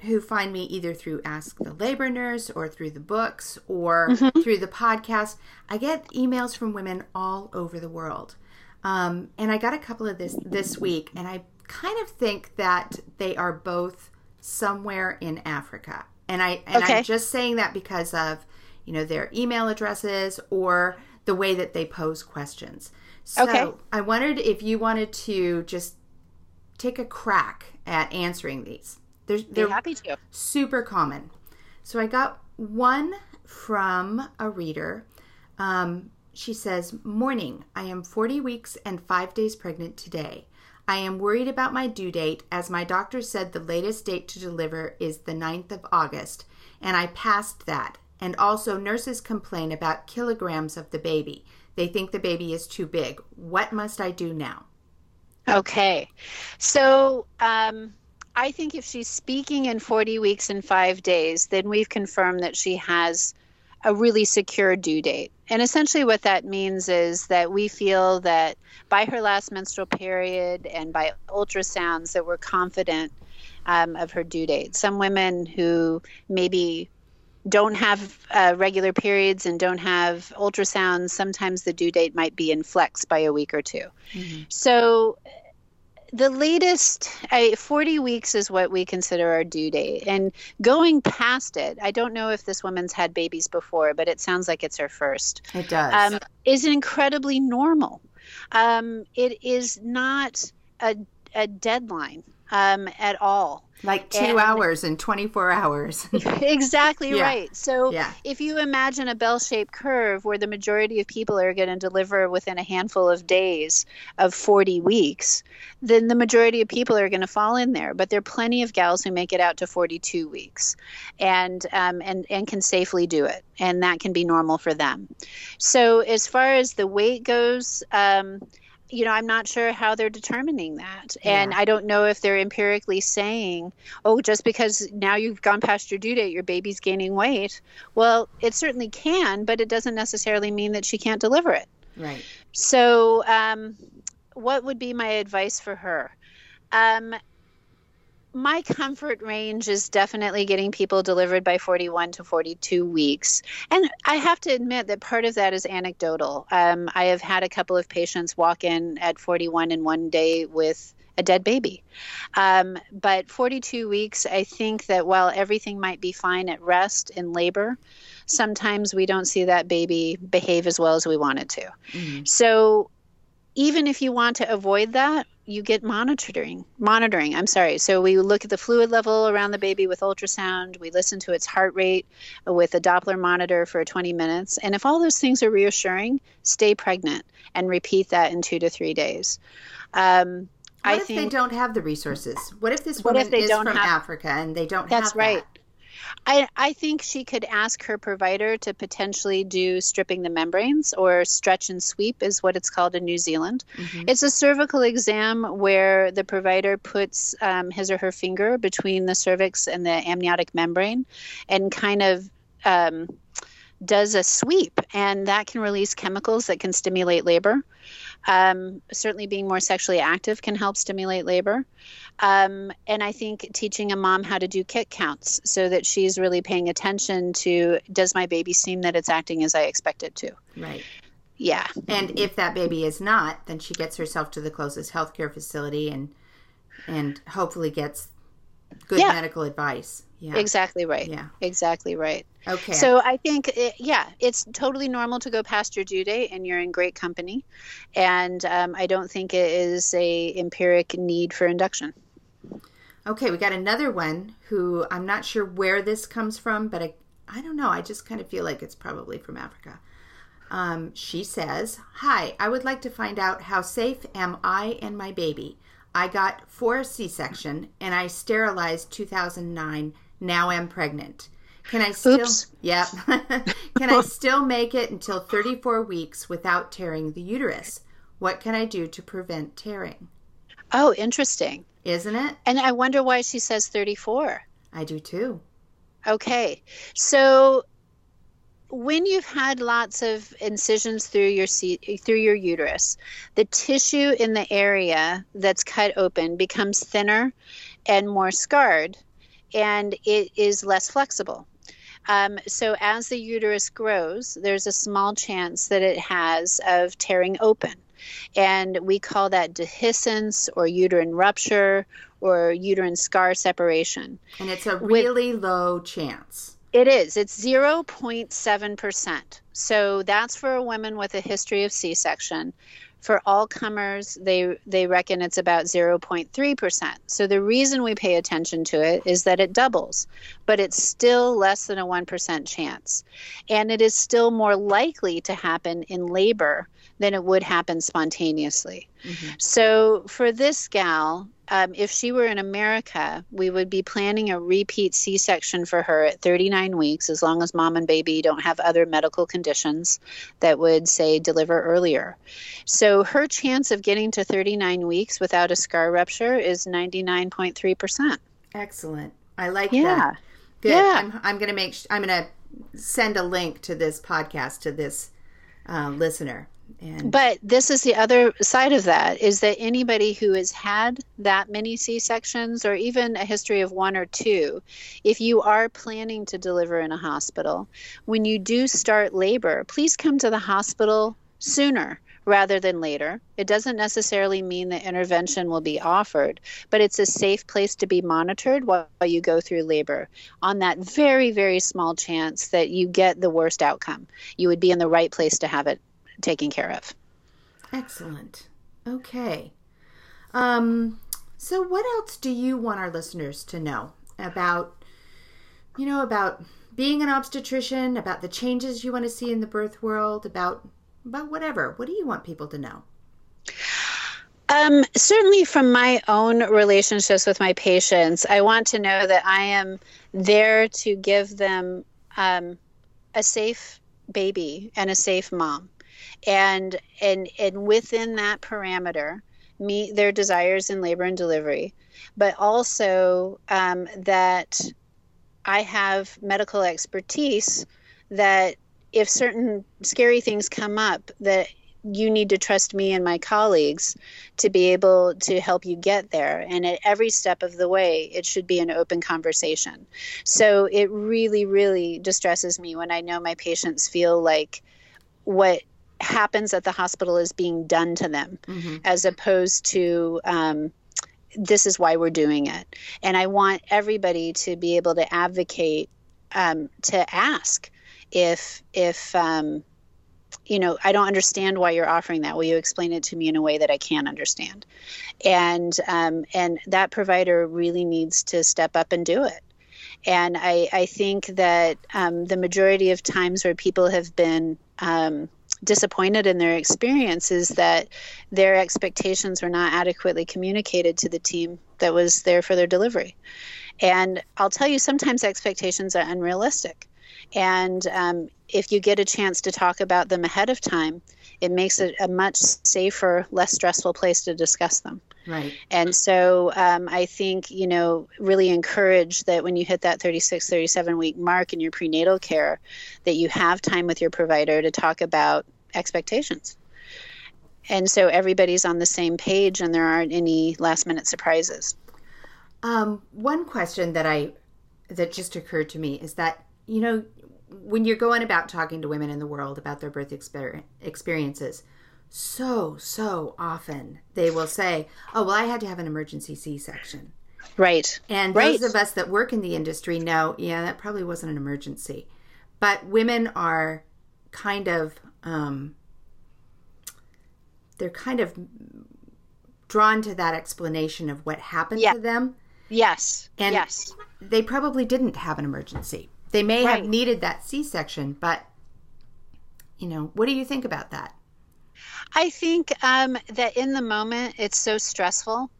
Speaker 3: who find me either through Ask the Labor Nurse or through the books or through the podcast. I get emails from women all over the world. Um, and I got a couple of this this week, and I kind of think that they are both somewhere in Africa. And I and
Speaker 2: Okay.
Speaker 3: I'm just saying that because of you know their email addresses or the way that they pose questions. So
Speaker 2: Okay.
Speaker 3: I wondered if you wanted to just take a crack at answering these. They're, they're
Speaker 2: happy to.
Speaker 3: super common. So I got one from a reader. Um, she says, Morning, I am 40 weeks and five days pregnant today. I am worried about my due date as my doctor said the latest date to deliver is the 9th of August, and I passed that. And also, nurses complain about kilograms of the baby. They think the baby is too big. What must I do now?
Speaker 2: Okay. So um, I think if she's speaking in 40 weeks and five days, then we've confirmed that she has a really secure due date. And essentially, what that means is that we feel that by her last menstrual period and by ultrasounds, that we're confident um, of her due date. Some women who maybe don't have uh, regular periods and don't have ultrasounds, sometimes the due date might be in flex by a week or 2 So the latest I, 40 weeks is what we consider our due date. And going past it i don't know if this woman's had babies before but it sounds like it's her first.
Speaker 3: It does.
Speaker 2: um, is incredibly normal. Um, it is not a, a deadline um, at all.
Speaker 3: Like two and, hours and 24 hours.
Speaker 2: exactly yeah. right. So yeah. if you imagine a bell shaped curve where the majority of people are going to deliver within a handful of days of 40 weeks, then the majority of people are going to fall in there. But there are plenty of gals who make it out to 42 weeks and, um, and, and can safely do it. And that can be normal for them. So as far as the weight goes, um, you know, I'm not sure how they're determining that. Yeah. And I don't know if they're empirically saying, oh, just because now you've gone past your due date, your baby's gaining weight. Well, it certainly can, but it doesn't necessarily mean that she can't deliver it.
Speaker 3: Right.
Speaker 2: So, um, what would be my advice for her? Um, my comfort range is definitely getting people delivered by 41 to 42 weeks. And I have to admit that part of that is anecdotal. Um, I have had a couple of patients walk in at 41 in one day with a dead baby. Um, but 42 weeks, I think that while everything might be fine at rest in labor, sometimes we don't see that baby behave as well as we want it to. Mm-hmm. So even if you want to avoid that, you get monitoring. Monitoring, I'm sorry. So we look at the fluid level around the baby with ultrasound. We listen to its heart rate with a Doppler monitor for 20 minutes. And if all those things are reassuring, stay pregnant and repeat that in two to three days. Um,
Speaker 3: what I if think, they don't have the resources? What if this woman is from have, Africa and they don't
Speaker 2: that's
Speaker 3: have
Speaker 2: right. That? I, I think she could ask her provider to potentially do stripping the membranes or stretch and sweep, is what it's called in New Zealand. Mm-hmm. It's a cervical exam where the provider puts um, his or her finger between the cervix and the amniotic membrane and kind of um, does a sweep, and that can release chemicals that can stimulate labor. Um, certainly, being more sexually active can help stimulate labor. Um, and I think teaching a mom how to do kick counts so that she's really paying attention to does my baby seem that it's acting as I expect it to?
Speaker 3: Right.
Speaker 2: Yeah.
Speaker 3: And if that baby is not, then she gets herself to the closest healthcare facility and and hopefully gets good yeah. medical advice.
Speaker 2: Yeah. Exactly right.
Speaker 3: Yeah.
Speaker 2: Exactly right.
Speaker 3: Okay.
Speaker 2: So I think, it, yeah, it's totally normal to go past your due date, and you're in great company. And um, I don't think it is a empiric need for induction.
Speaker 3: Okay, we got another one who I'm not sure where this comes from, but I, I don't know. I just kind of feel like it's probably from Africa. Um, she says, Hi, I would like to find out how safe am I and my baby? I got four C section and I sterilized 2009 now I'm pregnant. Can I still?
Speaker 2: Oops.
Speaker 3: Yep. can I still make it until 34 weeks without tearing the uterus? What can I do to prevent tearing?
Speaker 2: Oh, interesting.
Speaker 3: Isn't it?
Speaker 2: And I wonder why she says 34.
Speaker 3: I do too.
Speaker 2: Okay. So when you've had lots of incisions through your through your uterus, the tissue in the area that's cut open becomes thinner and more scarred and it is less flexible. Um, so as the uterus grows, there's a small chance that it has of tearing open. And we call that dehiscence or uterine rupture or uterine scar separation.
Speaker 3: And it's a really With, low chance.
Speaker 2: It is. It's 0.7%. So that's for women with a history of C section. For all comers, they they reckon it's about 0.3%. So the reason we pay attention to it is that it doubles, but it's still less than a 1% chance. And it is still more likely to happen in labor than it would happen spontaneously. Mm-hmm. So for this gal, um, if she were in America, we would be planning a repeat C section for her at 39 weeks, as long as mom and baby don't have other medical conditions that would say deliver earlier. So her chance of getting to 39 weeks without a scar rupture is 99.3%.
Speaker 3: Excellent. I like yeah. that. Good. Yeah. I'm, I'm going to make, I'm going to send a link to this podcast to this uh, listener.
Speaker 2: And but this is the other side of that is that anybody who has had that many C sections or even a history of one or two, if you are planning to deliver in a hospital, when you do start labor, please come to the hospital sooner rather than later. It doesn't necessarily mean that intervention will be offered, but it's a safe place to be monitored while you go through labor on that very, very small chance that you get the worst outcome. You would be in the right place to have it taken care of.
Speaker 3: Excellent. Okay. Um, So, what else do you want our listeners to know about, you know, about being an obstetrician, about the changes you want to see in the birth world, about about whatever? What do you want people to know?
Speaker 2: Um, certainly, from my own relationships with my patients, I want to know that I am there to give them um, a safe baby and a safe mom, and and and within that parameter, meet their desires in labor and delivery, but also um, that I have medical expertise that if certain scary things come up that you need to trust me and my colleagues to be able to help you get there. And at every step of the way, it should be an open conversation. So it really, really distresses me when I know my patients feel like what happens at the hospital is being done to them mm-hmm. as opposed to. Um, this is why we're doing it. And I want everybody to be able to advocate, um, to ask if if um, you know, I don't understand why you're offering that. Will you explain it to me in a way that I can understand? And um, and that provider really needs to step up and do it. And I, I think that um, the majority of times where people have been um, disappointed in their experience is that their expectations were not adequately communicated to the team that was there for their delivery. And I'll tell you, sometimes expectations are unrealistic. And um, if you get a chance to talk about them ahead of time, it makes it a much safer, less stressful place to discuss them.
Speaker 3: Right.
Speaker 2: And so um, I think, you know, really encourage that when you hit that 36, 37 week mark in your prenatal care, that you have time with your provider to talk about expectations. And so everybody's on the same page and there aren't any last minute surprises.
Speaker 3: Um, one question that I that just occurred to me is that you know when you're going about talking to women in the world about their birth exper- experiences, so, so often they will say, Oh, well, I had to have an emergency C section.
Speaker 2: Right.
Speaker 3: And
Speaker 2: right.
Speaker 3: those of us that work in the industry know, yeah, that probably wasn't an emergency. But women are kind of, um, they're kind of drawn to that explanation of what happened yeah. to them.
Speaker 2: Yes.
Speaker 3: And
Speaker 2: yes.
Speaker 3: They probably didn't have an emergency. They may right. have needed that C section, but you know, what do you think about that?
Speaker 2: I think um, that in the moment it's so stressful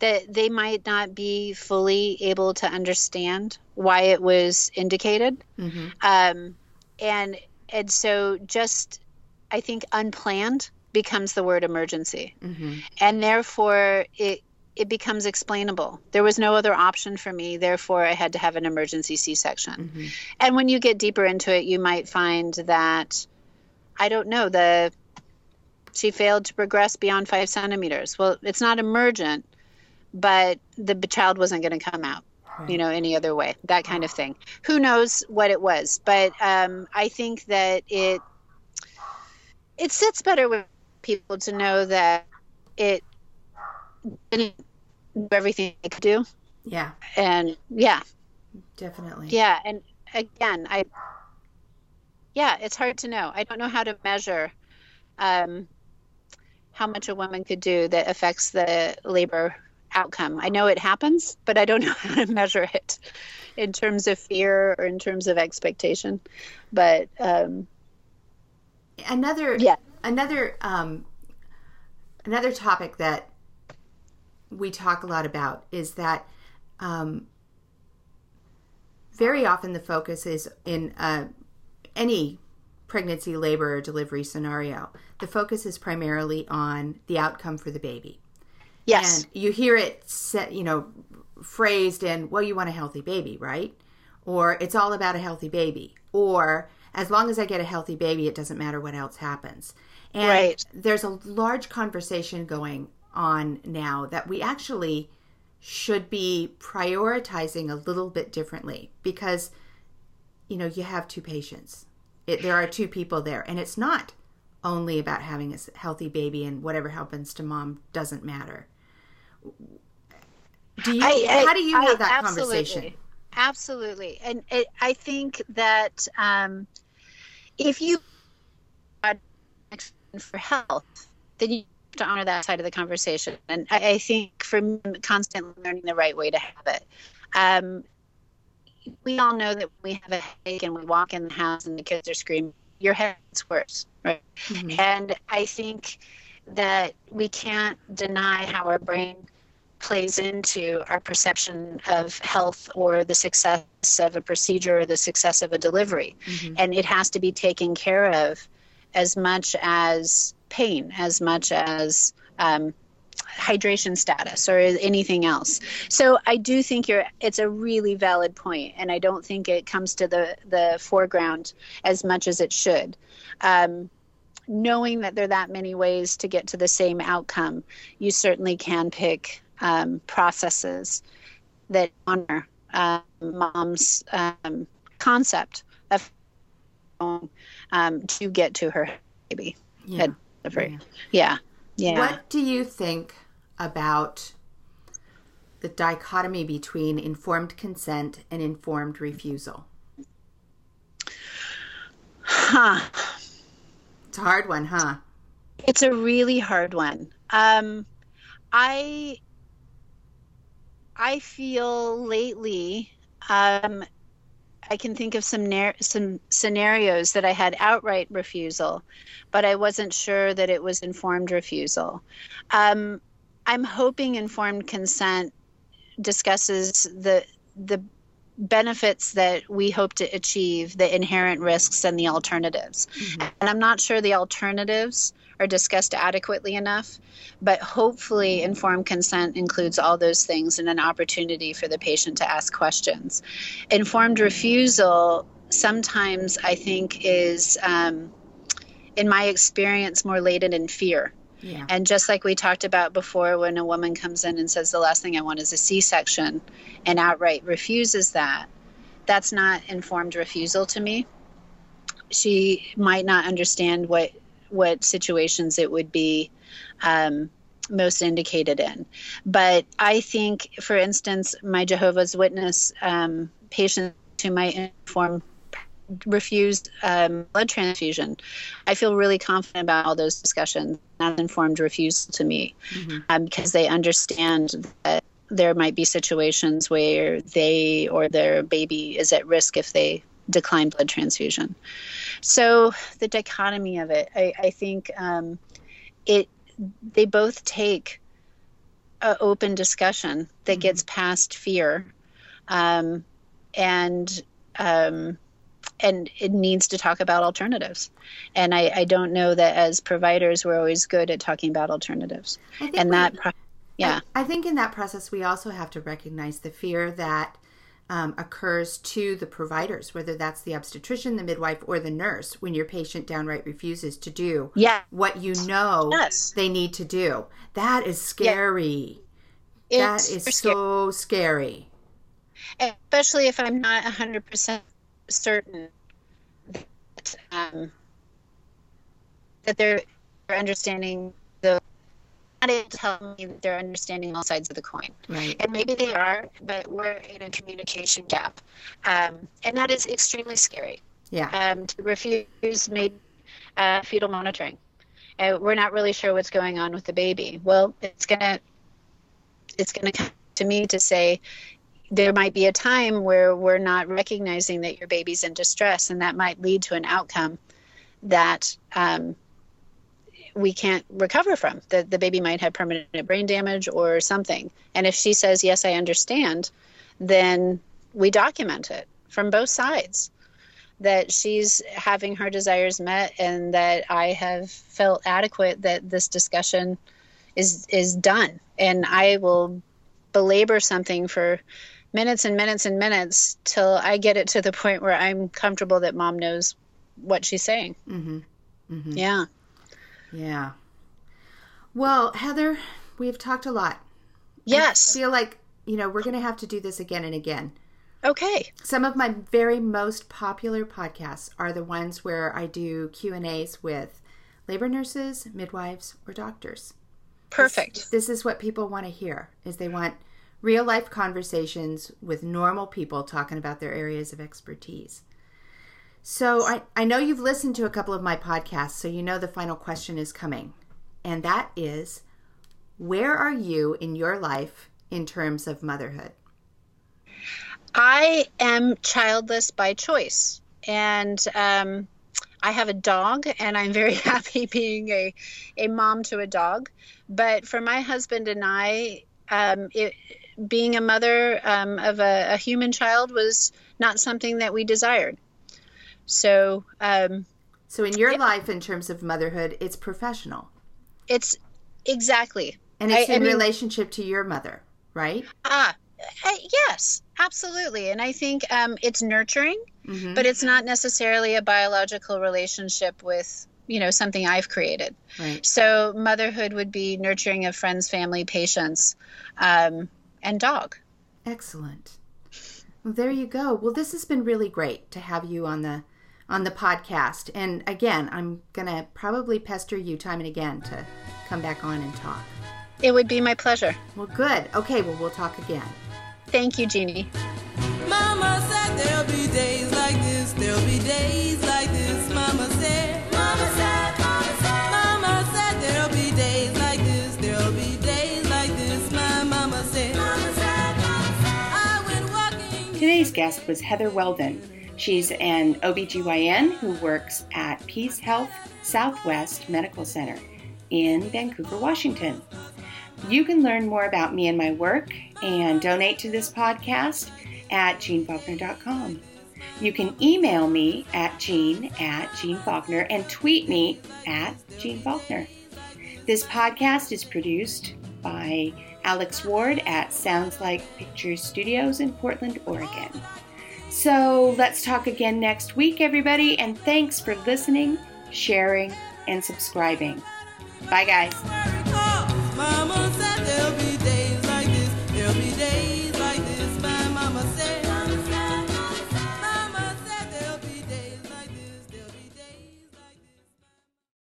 Speaker 2: that they might not be fully able to understand why it was indicated, mm-hmm. um, and and so just I think unplanned becomes the word emergency, mm-hmm. and therefore it it becomes explainable. There was no other option for me, therefore, I had to have an emergency C section. Mm-hmm. And when you get deeper into it, you might find that, I don't know, the she failed to progress beyond five centimeters. Well, it's not emergent, but the child wasn't going to come out, you know, any other way, that kind of thing. Who knows what it was? But um, I think that it it sits better with people to know that it didn't do everything I could do.
Speaker 3: Yeah.
Speaker 2: And yeah.
Speaker 3: Definitely.
Speaker 2: Yeah. And again, I, yeah, it's hard to know. I don't know how to measure um, how much a woman could do that affects the labor outcome. I know it happens, but I don't know how to measure it in terms of fear or in terms of expectation. But um,
Speaker 3: another, yeah, another, um, another topic that we talk a lot about is that um, very often the focus is in uh, any pregnancy, labor, or delivery scenario. The focus is primarily on the outcome for the baby.
Speaker 2: Yes,
Speaker 3: and you hear it set, you know, phrased in, "Well, you want a healthy baby, right?" Or it's all about a healthy baby, or as long as I get a healthy baby, it doesn't matter what else happens. And right. there's a large conversation going on now that we actually should be prioritizing a little bit differently because you know you have two patients it, there are two people there and it's not only about having a healthy baby and whatever happens to mom doesn't matter do you I, I, how do you I, have that absolutely, conversation
Speaker 2: absolutely and it, i think that um, if you for health then you have to honor that side of the conversation. And I, I think for me, constantly learning the right way to have it. Um, we all know that we have a headache and we walk in the house and the kids are screaming, your head gets worse, right? Mm-hmm. And I think that we can't deny how our brain plays into our perception of health or the success of a procedure or the success of a delivery. Mm-hmm. And it has to be taken care of as much as pain, as much as um, hydration status or anything else. So I do think you're it's a really valid point and I don't think it comes to the the foreground as much as it should. Um, knowing that there are that many ways to get to the same outcome, you certainly can pick um, processes that honor uh, mom's um, concept of um, to get to her baby. Yeah. yeah. yeah. Yeah.
Speaker 3: What do you think about the dichotomy between informed consent and informed refusal?
Speaker 2: Huh.
Speaker 3: It's a hard one, huh?
Speaker 2: It's a really hard one. Um, I I feel lately um, I can think of some nar- some scenarios that I had outright refusal, but I wasn't sure that it was informed refusal. Um, I'm hoping informed consent discusses the the benefits that we hope to achieve, the inherent risks and the alternatives. Mm-hmm. And I'm not sure the alternatives are discussed adequately enough, but hopefully informed consent includes all those things and an opportunity for the patient to ask questions. Informed refusal sometimes I think is um, in my experience more laden in fear
Speaker 3: yeah.
Speaker 2: And just like we talked about before, when a woman comes in and says, the last thing I want is a C section and outright refuses that, that's not informed refusal to me. She might not understand what what situations it would be um, most indicated in. But I think, for instance, my Jehovah's Witness um, patients who might inform refused um, blood transfusion. I feel really confident about all those discussions. Not informed refusal to me mm-hmm. um, because they understand that there might be situations where they or their baby is at risk if they decline blood transfusion. So the dichotomy of it, I, I think um, it they both take an open discussion that mm-hmm. gets past fear um, and um, and it needs to talk about alternatives. And I, I, don't know that as providers we're always good at talking about alternatives. And that, pro- yeah.
Speaker 3: I, I, think in that process we also have to recognize the fear that um, occurs to the providers, whether that's the obstetrician, the midwife, or the nurse, when your patient downright refuses to do
Speaker 2: yeah.
Speaker 3: what you know yes. they need to do. That is scary. Yeah. That is so scary.
Speaker 2: Especially if I'm not 100% certain that um, that they're, understanding not able to tell me that they're understanding all sides of the coin.
Speaker 3: Right.
Speaker 2: And maybe they are, but we're in a communication gap, um, and that is extremely scary.
Speaker 3: Yeah.
Speaker 2: Um, to refuse made uh, fetal monitoring. Uh, we're not really sure what's going on with the baby. Well, it's gonna it's gonna come to me to say there might be a time where we're not recognizing that your baby's in distress, and that might lead to an outcome that um, we can't recover from. That the baby might have permanent brain damage or something. And if she says, Yes, I understand, then we document it from both sides that she's having her desires met and that I have felt adequate that this discussion is is done and I will belabor something for minutes and minutes and minutes till I get it to the point where I'm comfortable that mom knows what she's saying.
Speaker 3: Mm-hmm. Mm-hmm.
Speaker 2: Yeah.
Speaker 3: Yeah. Well, Heather, we've talked a lot.
Speaker 2: Yes.
Speaker 3: I feel like, you know, we're going to have to do this again and again.
Speaker 2: Okay.
Speaker 3: Some of my very most popular podcasts are the ones where I do Q&As with labor nurses, midwives, or doctors.
Speaker 2: Perfect.
Speaker 3: This, this is what people want to hear. Is they want real life conversations with normal people talking about their areas of expertise. So I, I know you've listened to a couple of my podcasts, so you know the final question is coming. and that is where are you in your life in terms of motherhood?
Speaker 2: I am childless by choice. And um, I have a dog, and I'm very happy being a, a mom to a dog. But for my husband and I, um, it, being a mother um, of a, a, human child was not something that we desired. So, um,
Speaker 3: so in your yeah. life, in terms of motherhood, it's professional.
Speaker 2: It's exactly,
Speaker 3: and it's I, in I mean, relationship to your mother, right?
Speaker 2: Ah, uh, yes, absolutely. And I think um, it's nurturing, mm-hmm. but it's not necessarily a biological relationship with you know something I've created. Right. So motherhood would be nurturing of friends, family, patients, um, and dog.
Speaker 3: Excellent. Well, there you go. Well, this has been really great to have you on the on the podcast. And again, I'm gonna probably pester you time and again to come back on and talk.
Speaker 2: It would be my pleasure.
Speaker 3: Well, good. Okay. Well, we'll talk again.
Speaker 2: Thank you, Jeannie. Mama said there'll be days like this, there'll be days like this. Mama said, Mama said, Mama said, Mama said there'll be days like this, there'll be days like this. My mama said, Mama said, Mama said. I
Speaker 1: went walking. Today's guest was Heather Weldon. She's an OBGYN who works at PeaceHealth Southwest Medical Center in Vancouver, Washington. You can learn more about me and my work and donate to this podcast at jeannefaulkner.com. You can email me at jean at jeannefaulkner and tweet me at jeannefaulkner. This podcast is produced by Alex Ward at Sounds Like Pictures Studios in Portland, Oregon. So let's talk again next week, everybody, and thanks for listening, sharing, and subscribing. Bye, guys.